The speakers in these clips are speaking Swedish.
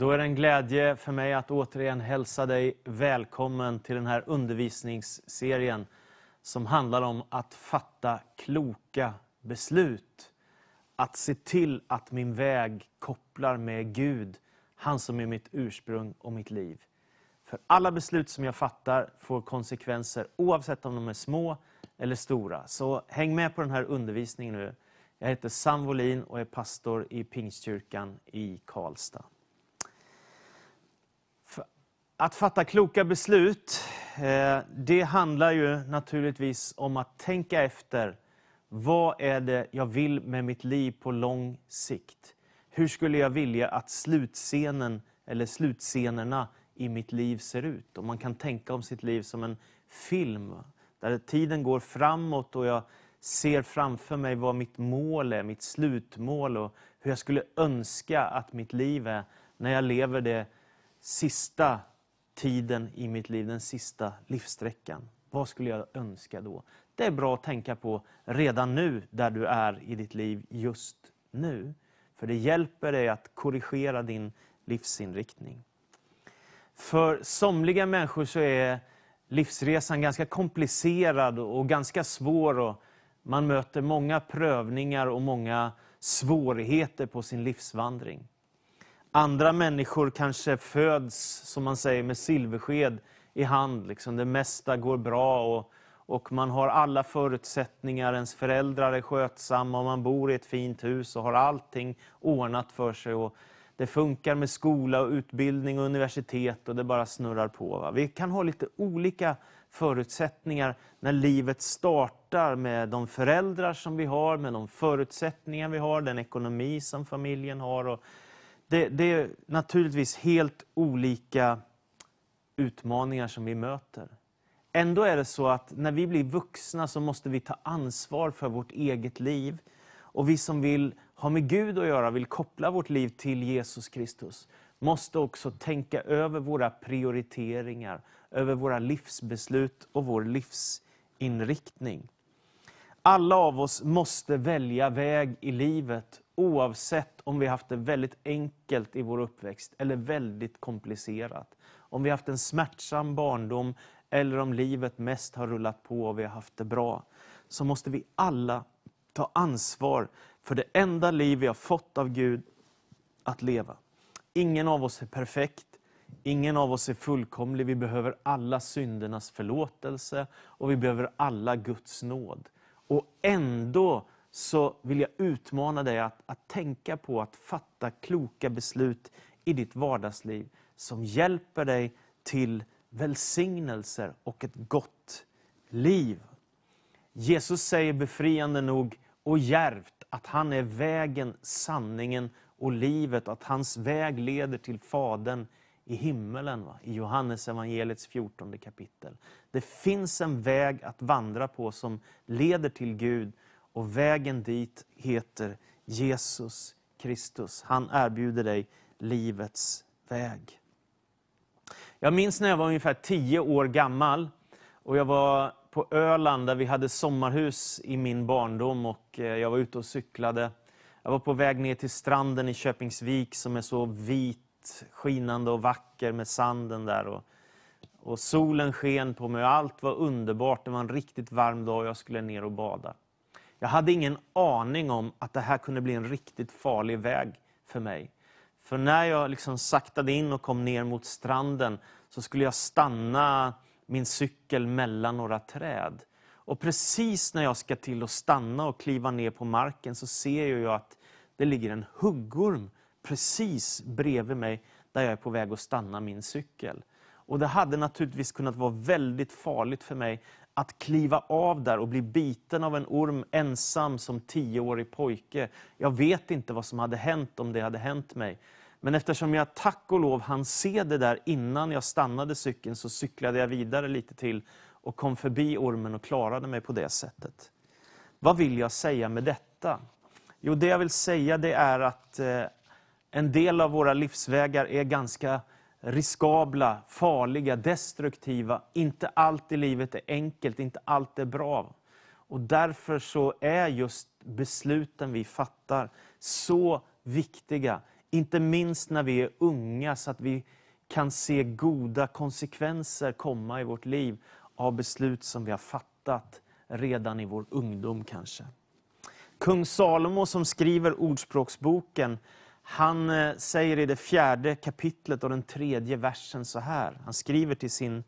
Då är det en glädje för mig att återigen hälsa dig välkommen till den här undervisningsserien som handlar om att fatta kloka beslut. Att se till att min väg kopplar med Gud, han som är mitt ursprung och mitt liv. För alla beslut som jag fattar får konsekvenser oavsett om de är små eller stora. Så häng med på den här undervisningen nu. Jag heter Sam Wolin och är pastor i Pingstkyrkan i Karlstad. Att fatta kloka beslut, eh, det handlar ju naturligtvis om att tänka efter. Vad är det jag vill med mitt liv på lång sikt? Hur skulle jag vilja att slutscenen, eller slutscenerna i mitt liv ser ut? Och man kan tänka om sitt liv som en film, där tiden går framåt och jag ser framför mig vad mitt mål är, mitt slutmål och hur jag skulle önska att mitt liv är när jag lever det sista tiden i mitt liv, den sista livssträckan. Vad skulle jag önska då? Det är bra att tänka på redan nu, där du är i ditt liv just nu. För det hjälper dig att korrigera din livsinriktning. För somliga människor så är livsresan ganska komplicerad och ganska svår. Och man möter många prövningar och många svårigheter på sin livsvandring. Andra människor kanske föds, som man säger, med silversked i hand. Liksom. Det mesta går bra och, och man har alla förutsättningar. Ens föräldrar är skötsamma och man bor i ett fint hus och har allting ordnat för sig. Och det funkar med skola, och utbildning och universitet och det bara snurrar på. Va? Vi kan ha lite olika förutsättningar när livet startar med de föräldrar som vi har, med de förutsättningar vi har, den ekonomi som familjen har. Och det, det är naturligtvis helt olika utmaningar som vi möter. Ändå är det så att när vi blir vuxna så måste vi ta ansvar för vårt eget liv. Och vi som vill ha med Gud att göra, vill koppla vårt liv till Jesus Kristus, måste också tänka över våra prioriteringar, över våra livsbeslut och vår livsinriktning. Alla av oss måste välja väg i livet oavsett om vi haft det väldigt enkelt i vår uppväxt eller väldigt komplicerat. Om vi haft en smärtsam barndom eller om livet mest har rullat på och vi har haft det bra. Så måste vi alla ta ansvar för det enda liv vi har fått av Gud att leva. Ingen av oss är perfekt, ingen av oss är fullkomlig. Vi behöver alla syndernas förlåtelse och vi behöver alla Guds nåd. Och ändå så vill jag utmana dig att, att tänka på att fatta kloka beslut i ditt vardagsliv som hjälper dig till välsignelser och ett gott liv. Jesus säger befriande nog och djärvt att han är vägen, sanningen och livet, att hans väg leder till Fadern i himmelen, va? i Johannes evangeliets 14 kapitel. Det finns en väg att vandra på som leder till Gud och vägen dit heter Jesus Kristus. Han erbjuder dig livets väg. Jag minns när jag var ungefär tio år gammal och jag var på Öland där vi hade sommarhus i min barndom och eh, jag var ute och cyklade. Jag var på väg ner till stranden i Köpingsvik som är så vit, skinande och vacker med sanden där. Och, och solen sken på mig och allt var underbart. Det var en riktigt varm dag och jag skulle ner och bada. Jag hade ingen aning om att det här kunde bli en riktigt farlig väg för mig. För när jag liksom saktade in och kom ner mot stranden så skulle jag stanna min cykel mellan några träd. Och precis när jag ska till att stanna och kliva ner på marken så ser jag att det ligger en huggorm precis bredvid mig där jag är på väg att stanna min cykel. Och Det hade naturligtvis kunnat vara väldigt farligt för mig att kliva av där och bli biten av en orm ensam som tioårig pojke. Jag vet inte vad som hade hänt om det hade hänt mig. Men eftersom jag tack och lov hann se det där innan jag stannade cykeln så cyklade jag vidare lite till och kom förbi ormen och klarade mig på det sättet. Vad vill jag säga med detta? Jo, det jag vill säga det är att eh, en del av våra livsvägar är ganska riskabla, farliga, destruktiva. Inte allt i livet är enkelt, inte allt är bra. Och därför så är just besluten vi fattar så viktiga Inte minst när vi är unga, så att vi kan se goda konsekvenser komma i vårt liv av beslut som vi har fattat redan i vår ungdom kanske. Kung Salomo som skriver Ordspråksboken, han eh, säger i det fjärde kapitlet och den tredje versen så här. Han skriver till sin,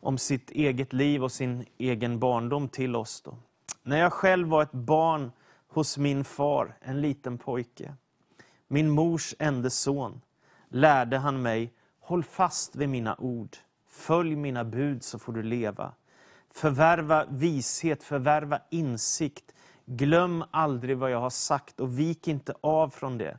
om sitt eget liv och sin egen barndom till oss. Då. När jag själv var ett barn hos min far, en liten pojke, min mors enda son, lärde han mig, håll fast vid mina ord, följ mina bud så får du leva. Förvärva vishet, förvärva insikt, glöm aldrig vad jag har sagt och vik inte av från det.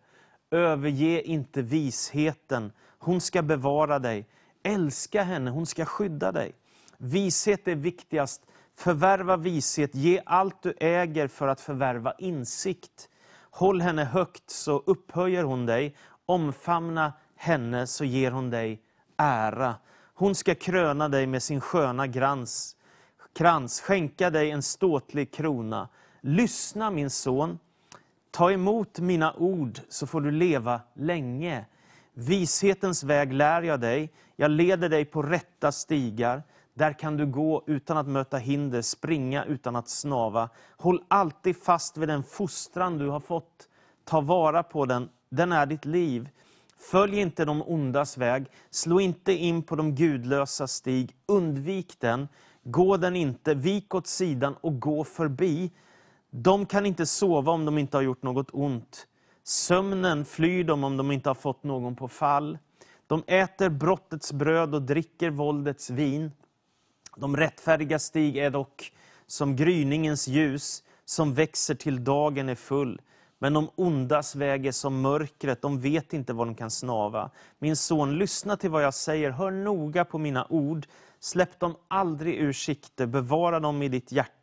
Överge inte visheten, hon ska bevara dig. Älska henne, hon ska skydda dig. Vishet är viktigast. Förvärva vishet, ge allt du äger för att förvärva insikt. Håll henne högt så upphöjer hon dig, omfamna henne så ger hon dig ära. Hon ska kröna dig med sin sköna grans, krans, skänka dig en ståtlig krona. Lyssna min son, ta emot mina ord så får du leva länge. Vishetens väg lär jag dig, jag leder dig på rätta stigar. Där kan du gå utan att möta hinder, springa utan att snava. Håll alltid fast vid den fostran du har fått. Ta vara på den, den är ditt liv. Följ inte de ondas väg, slå inte in på de gudlösa stig. Undvik den, gå den inte, vik åt sidan och gå förbi. De kan inte sova om de inte har gjort något ont. Sömnen flyr de om de inte har fått någon på fall. De äter brottets bröd och dricker våldets vin. De rättfärdiga stig är dock som gryningens ljus, som växer till dagen är full. Men de ondas väg är som mörkret, de vet inte vad de kan snava. Min son, lyssna till vad jag säger, hör noga på mina ord. Släpp dem aldrig ur sikte, bevara dem i ditt hjärta,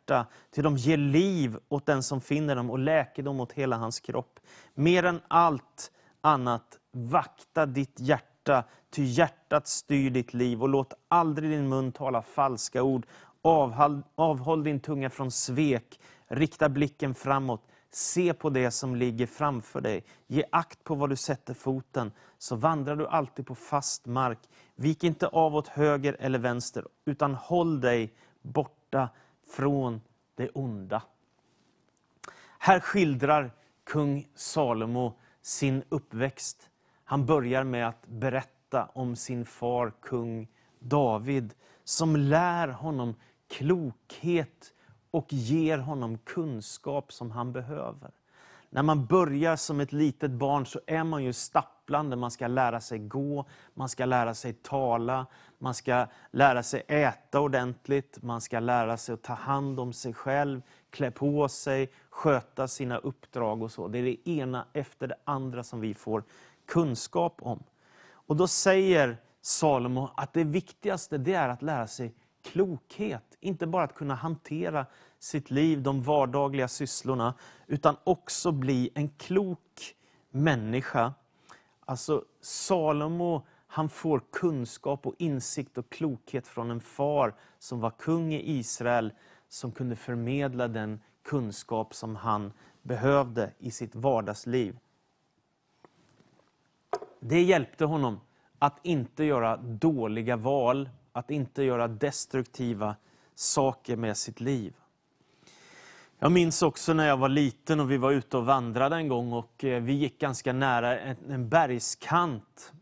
till de ger liv åt den som finner dem och läkedom åt hela hans kropp. Mer än allt annat, vakta ditt hjärta, ty hjärtat styr ditt liv och låt aldrig din mun tala falska ord. Avhåll, avhåll din tunga från svek, rikta blicken framåt. Se på det som ligger framför dig. Ge akt på var du sätter foten, så vandrar du alltid på fast mark. Vik inte av åt höger eller vänster, utan håll dig borta från det onda. Här skildrar kung Salomo sin uppväxt. Han börjar med att berätta om sin far, kung David, som lär honom klokhet och ger honom kunskap som han behöver. När man börjar som ett litet barn så är man ju stapplande. Man ska lära sig gå, man ska lära sig tala, man ska lära sig äta ordentligt, man ska lära sig att ta hand om sig själv, klä på sig, sköta sina uppdrag och så. Det är det ena efter det andra som vi får kunskap om. Och då säger Salomo att det viktigaste det är att lära sig klokhet. Inte bara att kunna hantera sitt liv, de vardagliga sysslorna, utan också bli en klok människa. Alltså Salomo, han får kunskap och insikt och klokhet från en far som var kung i Israel, som kunde förmedla den kunskap som han behövde i sitt vardagsliv. Det hjälpte honom att inte göra dåliga val, att inte göra destruktiva saker med sitt liv. Jag minns också när jag var liten och vi var ute och vandrade en gång och eh, vi gick ganska nära en bergskant.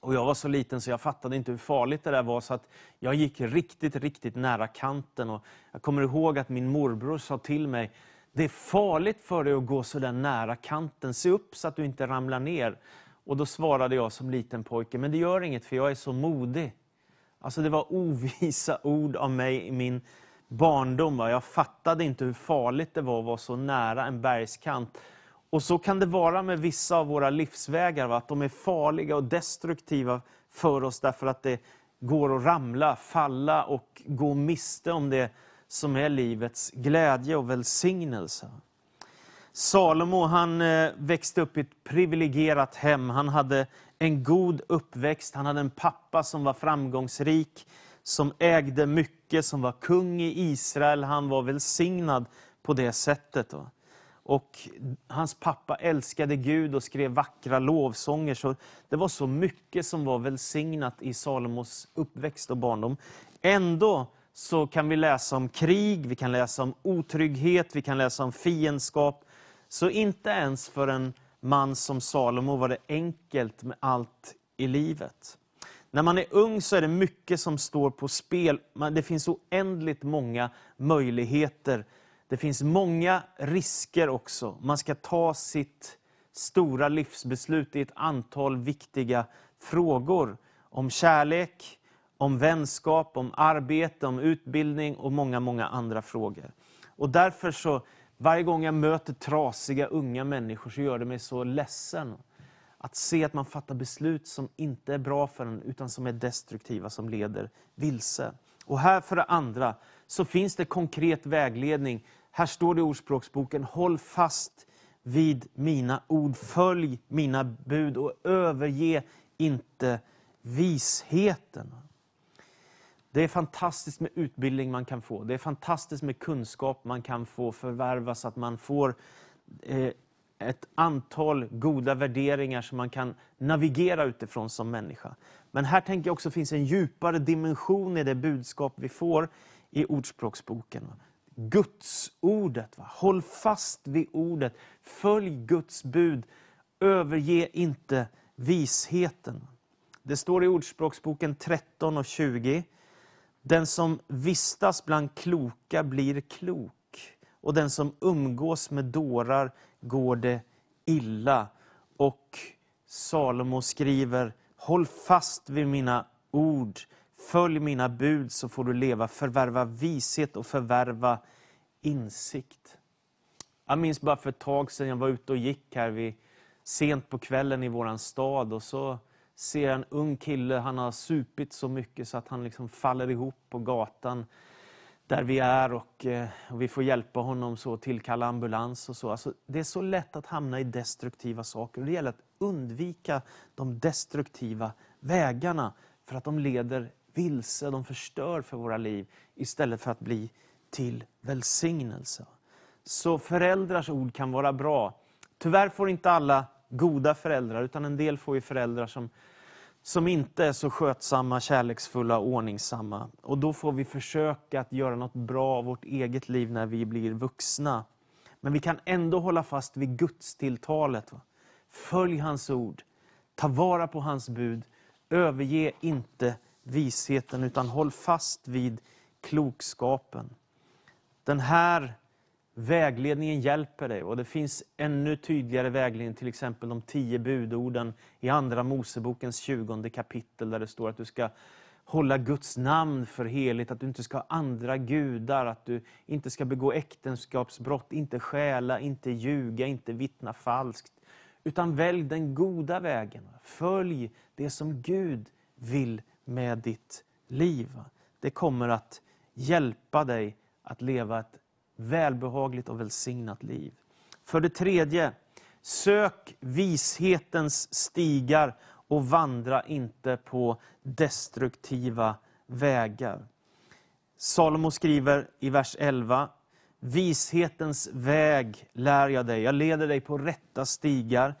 Och jag var så liten så jag fattade inte hur farligt det där var så att jag gick riktigt, riktigt nära kanten. Och jag kommer ihåg att min morbror sa till mig, det är farligt för dig att gå så där nära kanten, se upp så att du inte ramlar ner. Och då svarade jag som liten pojke, men det gör inget för jag är så modig. Alltså det var ovisa ord av mig i min barndom. Va? Jag fattade inte hur farligt det var att vara så nära en bergskant. Och så kan det vara med vissa av våra livsvägar, va? att de är farliga och destruktiva för oss därför att det går att ramla, falla och gå miste om det som är livets glädje och välsignelse. Salomo han eh, växte upp i ett privilegierat hem. Han hade en god uppväxt. Han hade en pappa som var framgångsrik, som ägde mycket, som var kung i Israel. Han var välsignad på det sättet. Och hans pappa älskade Gud och skrev vackra lovsånger. Så det var så mycket som var välsignat i Salomos uppväxt och barndom. Ändå så kan vi läsa om krig, vi kan läsa om otrygghet, vi kan läsa om fiendskap. Så inte ens för en man som Salomo var det enkelt med allt i livet. När man är ung så är det mycket som står på spel. Det finns oändligt många möjligheter. Det finns många risker också. Man ska ta sitt stora livsbeslut i ett antal viktiga frågor. Om kärlek, om vänskap, om arbete, om utbildning och många, många andra frågor. Och därför så, varje gång jag möter trasiga unga människor så gör det mig så ledsen. Att se att man fattar beslut som inte är bra för en, utan som är destruktiva, som leder vilse. Och här för det andra, så finns det konkret vägledning. Här står det i Ordspråksboken, håll fast vid mina ord, följ mina bud och överge inte visheten. Det är fantastiskt med utbildning man kan få. Det är fantastiskt med kunskap man kan få förvärva så att man får eh, ett antal goda värderingar som man kan navigera utifrån som människa. Men här tänker jag också finns en djupare dimension i det budskap vi får i Ordspråksboken. Guds ordet. Va? Håll fast vid ordet. Följ Guds bud. Överge inte visheten. Det står i Ordspråksboken 13 och 20. Den som vistas bland kloka blir klok, och den som umgås med dårar går det illa. Och Salomo skriver, håll fast vid mina ord, följ mina bud så får du leva, förvärva vishet och förvärva insikt. Jag minns bara för ett tag sedan jag var ute och gick här vid, sent på kvällen i våran stad. Och så ser en ung kille, han har supit så mycket så att han liksom faller ihop på gatan där vi är och, eh, och vi får hjälpa honom så tillkalla ambulans och så. Alltså, det är så lätt att hamna i destruktiva saker och det gäller att undvika de destruktiva vägarna för att de leder vilse, de förstör för våra liv istället för att bli till välsignelse. Så föräldrars ord kan vara bra. Tyvärr får inte alla goda föräldrar, utan en del får ju föräldrar som, som inte är så skötsamma, kärleksfulla och ordningsamma. Och då får vi försöka att göra något bra av vårt eget liv när vi blir vuxna. Men vi kan ändå hålla fast vid Guds tilltalet. Följ hans ord, ta vara på hans bud, överge inte visheten utan håll fast vid klokskapen. Den här Vägledningen hjälper dig och det finns ännu tydligare vägledning, till exempel de tio budorden i Andra Mosebokens 20 kapitel där det står att du ska hålla Guds namn för heligt, att du inte ska ha andra gudar, att du inte ska begå äktenskapsbrott, inte stjäla, inte ljuga, inte vittna falskt. Utan välj den goda vägen. Följ det som Gud vill med ditt liv. Det kommer att hjälpa dig att leva ett välbehagligt och välsignat liv. För det tredje, sök vishetens stigar och vandra inte på destruktiva vägar. Salomo skriver i vers 11, Vishetens väg lär jag dig, jag leder dig på rätta stigar.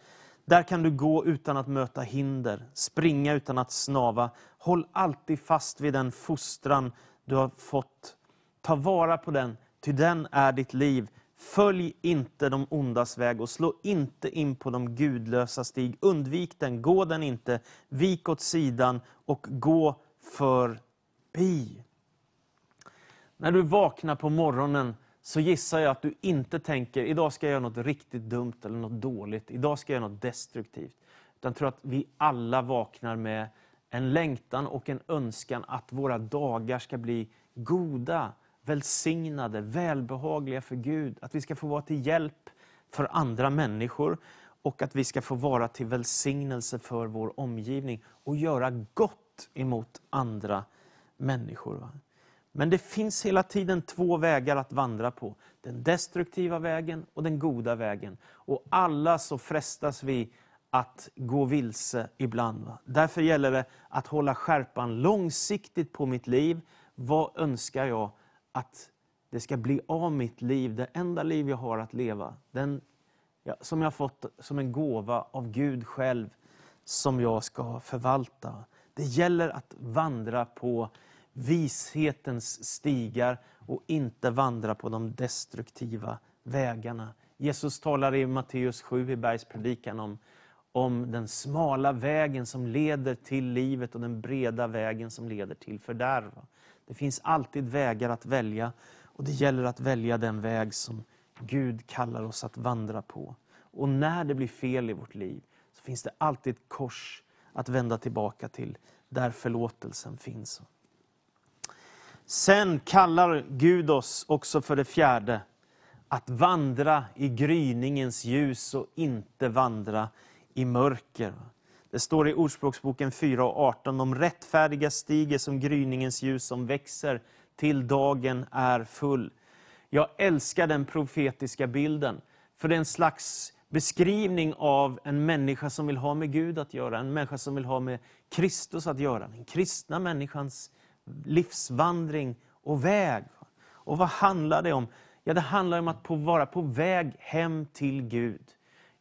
Där kan du gå utan att möta hinder, springa utan att snava. Håll alltid fast vid den fostran du har fått. Ta vara på den, Ty den är ditt liv. Följ inte de ondas väg och slå inte in på de gudlösa stig. Undvik den, gå den inte, vik åt sidan och gå förbi. När du vaknar på morgonen så gissar jag att du inte tänker, idag ska jag göra något riktigt dumt eller något dåligt, idag ska jag göra något destruktivt. Utan tror att vi alla vaknar med en längtan och en önskan att våra dagar ska bli goda, välsignade, välbehagliga för Gud. Att vi ska få vara till hjälp för andra människor och att vi ska få vara till välsignelse för vår omgivning och göra gott emot andra människor. Men det finns hela tiden två vägar att vandra på. Den destruktiva vägen och den goda vägen. Och alla så frestas vi att gå vilse ibland. Därför gäller det att hålla skärpan långsiktigt på mitt liv. Vad önskar jag att det ska bli av mitt liv, det enda liv jag har att leva. Den, som jag har fått som en gåva av Gud själv, som jag ska förvalta. Det gäller att vandra på vishetens stigar och inte vandra på de destruktiva vägarna. Jesus talar i Matteus 7 i bergspredikan om, om den smala vägen som leder till livet och den breda vägen som leder till fördärv. Det finns alltid vägar att välja och det gäller att välja den väg som Gud kallar oss att vandra på. Och när det blir fel i vårt liv så finns det alltid ett kors att vända tillbaka till, där förlåtelsen finns. Sen kallar Gud oss också för det fjärde, att vandra i gryningens ljus och inte vandra i mörker. Det står i Ordspråksboken 4 och 18, de rättfärdiga stiger som gryningens ljus som växer till dagen är full. Jag älskar den profetiska bilden, för det är en slags beskrivning av en människa som vill ha med Gud att göra, en människa som vill ha med Kristus att göra. Den kristna människans livsvandring och väg. Och vad handlar det om? Ja, det handlar om att vara på väg hem till Gud.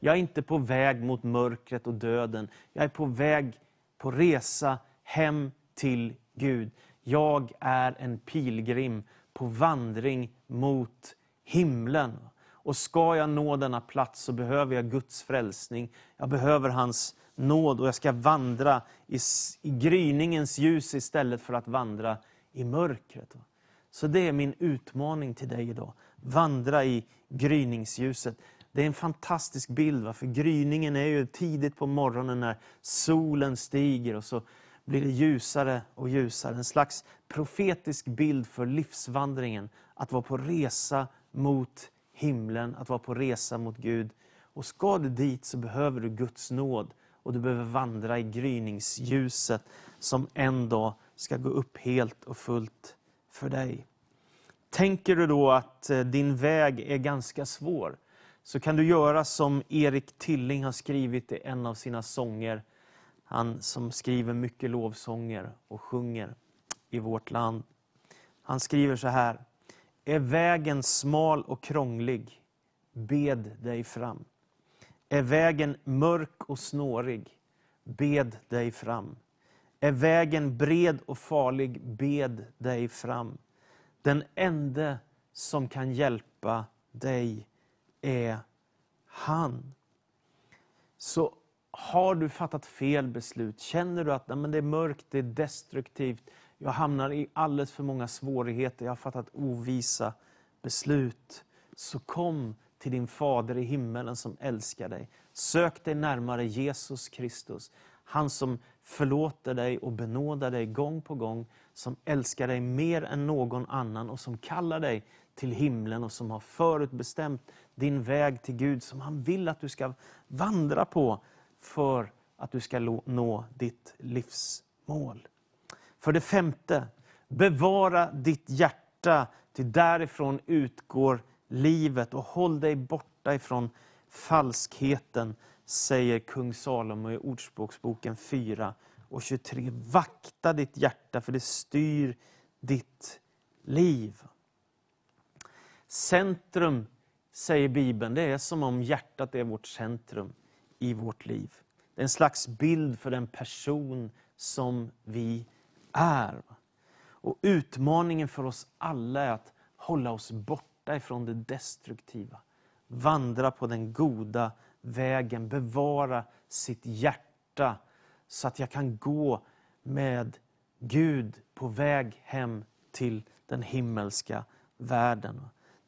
Jag är inte på väg mot mörkret och döden. Jag är på väg på resa hem till Gud. Jag är en pilgrim på vandring mot himlen. Och ska jag nå denna plats så behöver jag Guds frälsning. Jag behöver hans nåd och jag ska vandra i, i gryningens ljus istället för att vandra i mörkret. Så det är min utmaning till dig idag. Vandra i gryningsljuset. Det är en fantastisk bild, va? för gryningen är ju tidigt på morgonen när solen stiger och så blir det ljusare och ljusare. En slags profetisk bild för livsvandringen. Att vara på resa mot himlen, att vara på resa mot Gud. Och ska du dit så behöver du Guds nåd och du behöver vandra i gryningsljuset som en dag ska gå upp helt och fullt för dig. Tänker du då att eh, din väg är ganska svår, så kan du göra som Erik Tilling har skrivit i en av sina sånger. Han som skriver mycket lovsånger och sjunger i vårt land. Han skriver så här. Är vägen smal och krånglig, bed dig fram. Är vägen mörk och snårig, bed dig fram. Är vägen bred och farlig, bed dig fram. Den ende som kan hjälpa dig är han. Så har du fattat fel beslut, känner du att nej, men det är mörkt, det är destruktivt, jag hamnar i alldeles för många svårigheter, jag har fattat ovisa beslut. Så kom till din fader i himmelen som älskar dig. Sök dig närmare Jesus Kristus. Han som förlåter dig och benådar dig gång på gång, som älskar dig mer än någon annan och som kallar dig till himlen och som har förutbestämt din väg till Gud, som han vill att du ska vandra på för att du ska nå ditt livsmål. För det femte, bevara ditt hjärta, till därifrån utgår livet och håll dig borta ifrån falskheten, säger kung Salomo i Ordspråksboken 4 och 23. Vakta ditt hjärta, för det styr ditt liv. Centrum, säger Bibeln, det är som om hjärtat är vårt centrum i vårt liv. Det är en slags bild för den person som vi är. Och Utmaningen för oss alla är att hålla oss borta ifrån det destruktiva. Vandra på den goda vägen, bevara sitt hjärta så att jag kan gå med Gud på väg hem till den himmelska världen.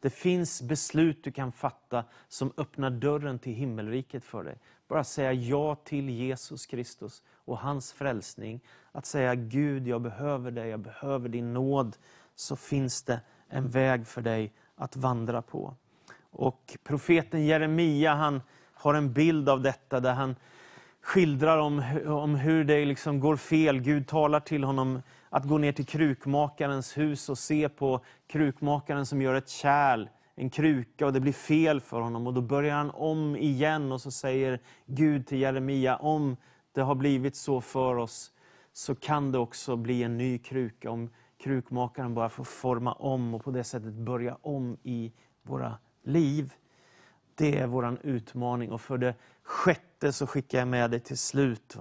Det finns beslut du kan fatta som öppnar dörren till himmelriket för dig. Bara säga ja till Jesus Kristus och hans frälsning. Att säga Gud, jag behöver dig, jag behöver din nåd. Så finns det en väg för dig att vandra på. Och profeten Jeremia han har en bild av detta där han skildrar om, om hur det liksom går fel. Gud talar till honom att gå ner till krukmakarens hus och se på krukmakaren som gör ett kärl, en kruka, och det blir fel för honom. Och Då börjar han om igen och så säger Gud till Jeremia, om det har blivit så för oss, så kan det också bli en ny kruka. Om krukmakaren bara får forma om och på det sättet börja om i våra liv. Det är vår utmaning. Och för det sjätte så skickar jag med dig till slut.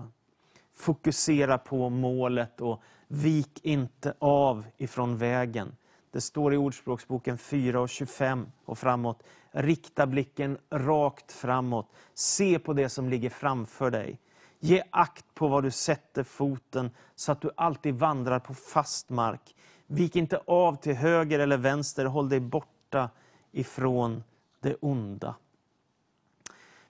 Fokusera på målet och vik inte av ifrån vägen. Det står i Ordspråksboken 4 och 25 och framåt. Rikta blicken rakt framåt. Se på det som ligger framför dig. Ge akt på var du sätter foten så att du alltid vandrar på fast mark. Vik inte av till höger eller vänster, håll dig borta ifrån det onda.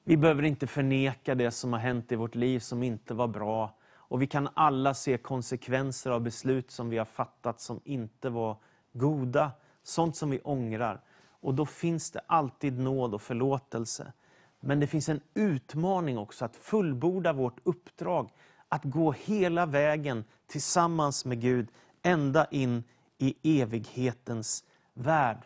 Vi behöver inte förneka det som har hänt i vårt liv som inte var bra. Och vi kan alla se konsekvenser av beslut som vi har fattat som inte var goda. Sånt som vi ångrar. Och då finns det alltid nåd och förlåtelse. Men det finns en utmaning också att fullborda vårt uppdrag. Att gå hela vägen tillsammans med Gud ända in i evighetens värld.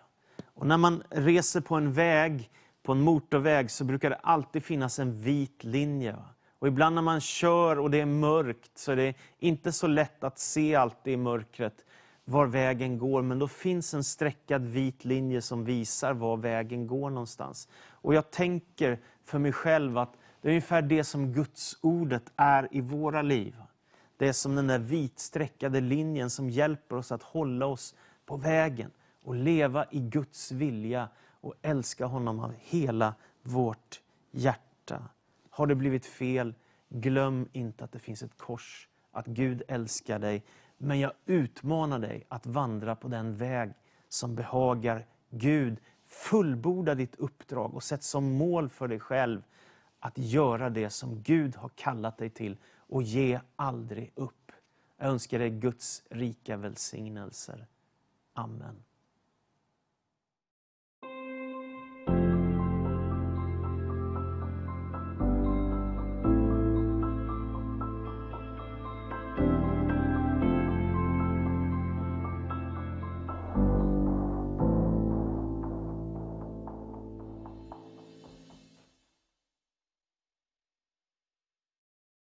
Och när man reser på en väg, på en motorväg, så brukar det alltid finnas en vit linje. Och ibland när man kör och det är mörkt så är det inte så lätt att se allt i mörkret var vägen går, men då finns en streckad vit linje som visar var vägen går någonstans. Och jag tänker för mig själv att det är ungefär det som Guds ordet är i våra liv. Det är som den där vitstreckade linjen som hjälper oss att hålla oss på vägen och leva i Guds vilja och älska honom av hela vårt hjärta. Har det blivit fel, glöm inte att det finns ett kors, att Gud älskar dig. Men jag utmanar dig att vandra på den väg som behagar Gud. Fullborda ditt uppdrag och sätt som mål för dig själv att göra det som Gud har kallat dig till och ge aldrig upp. Jag önskar dig Guds rika välsignelser. Amen.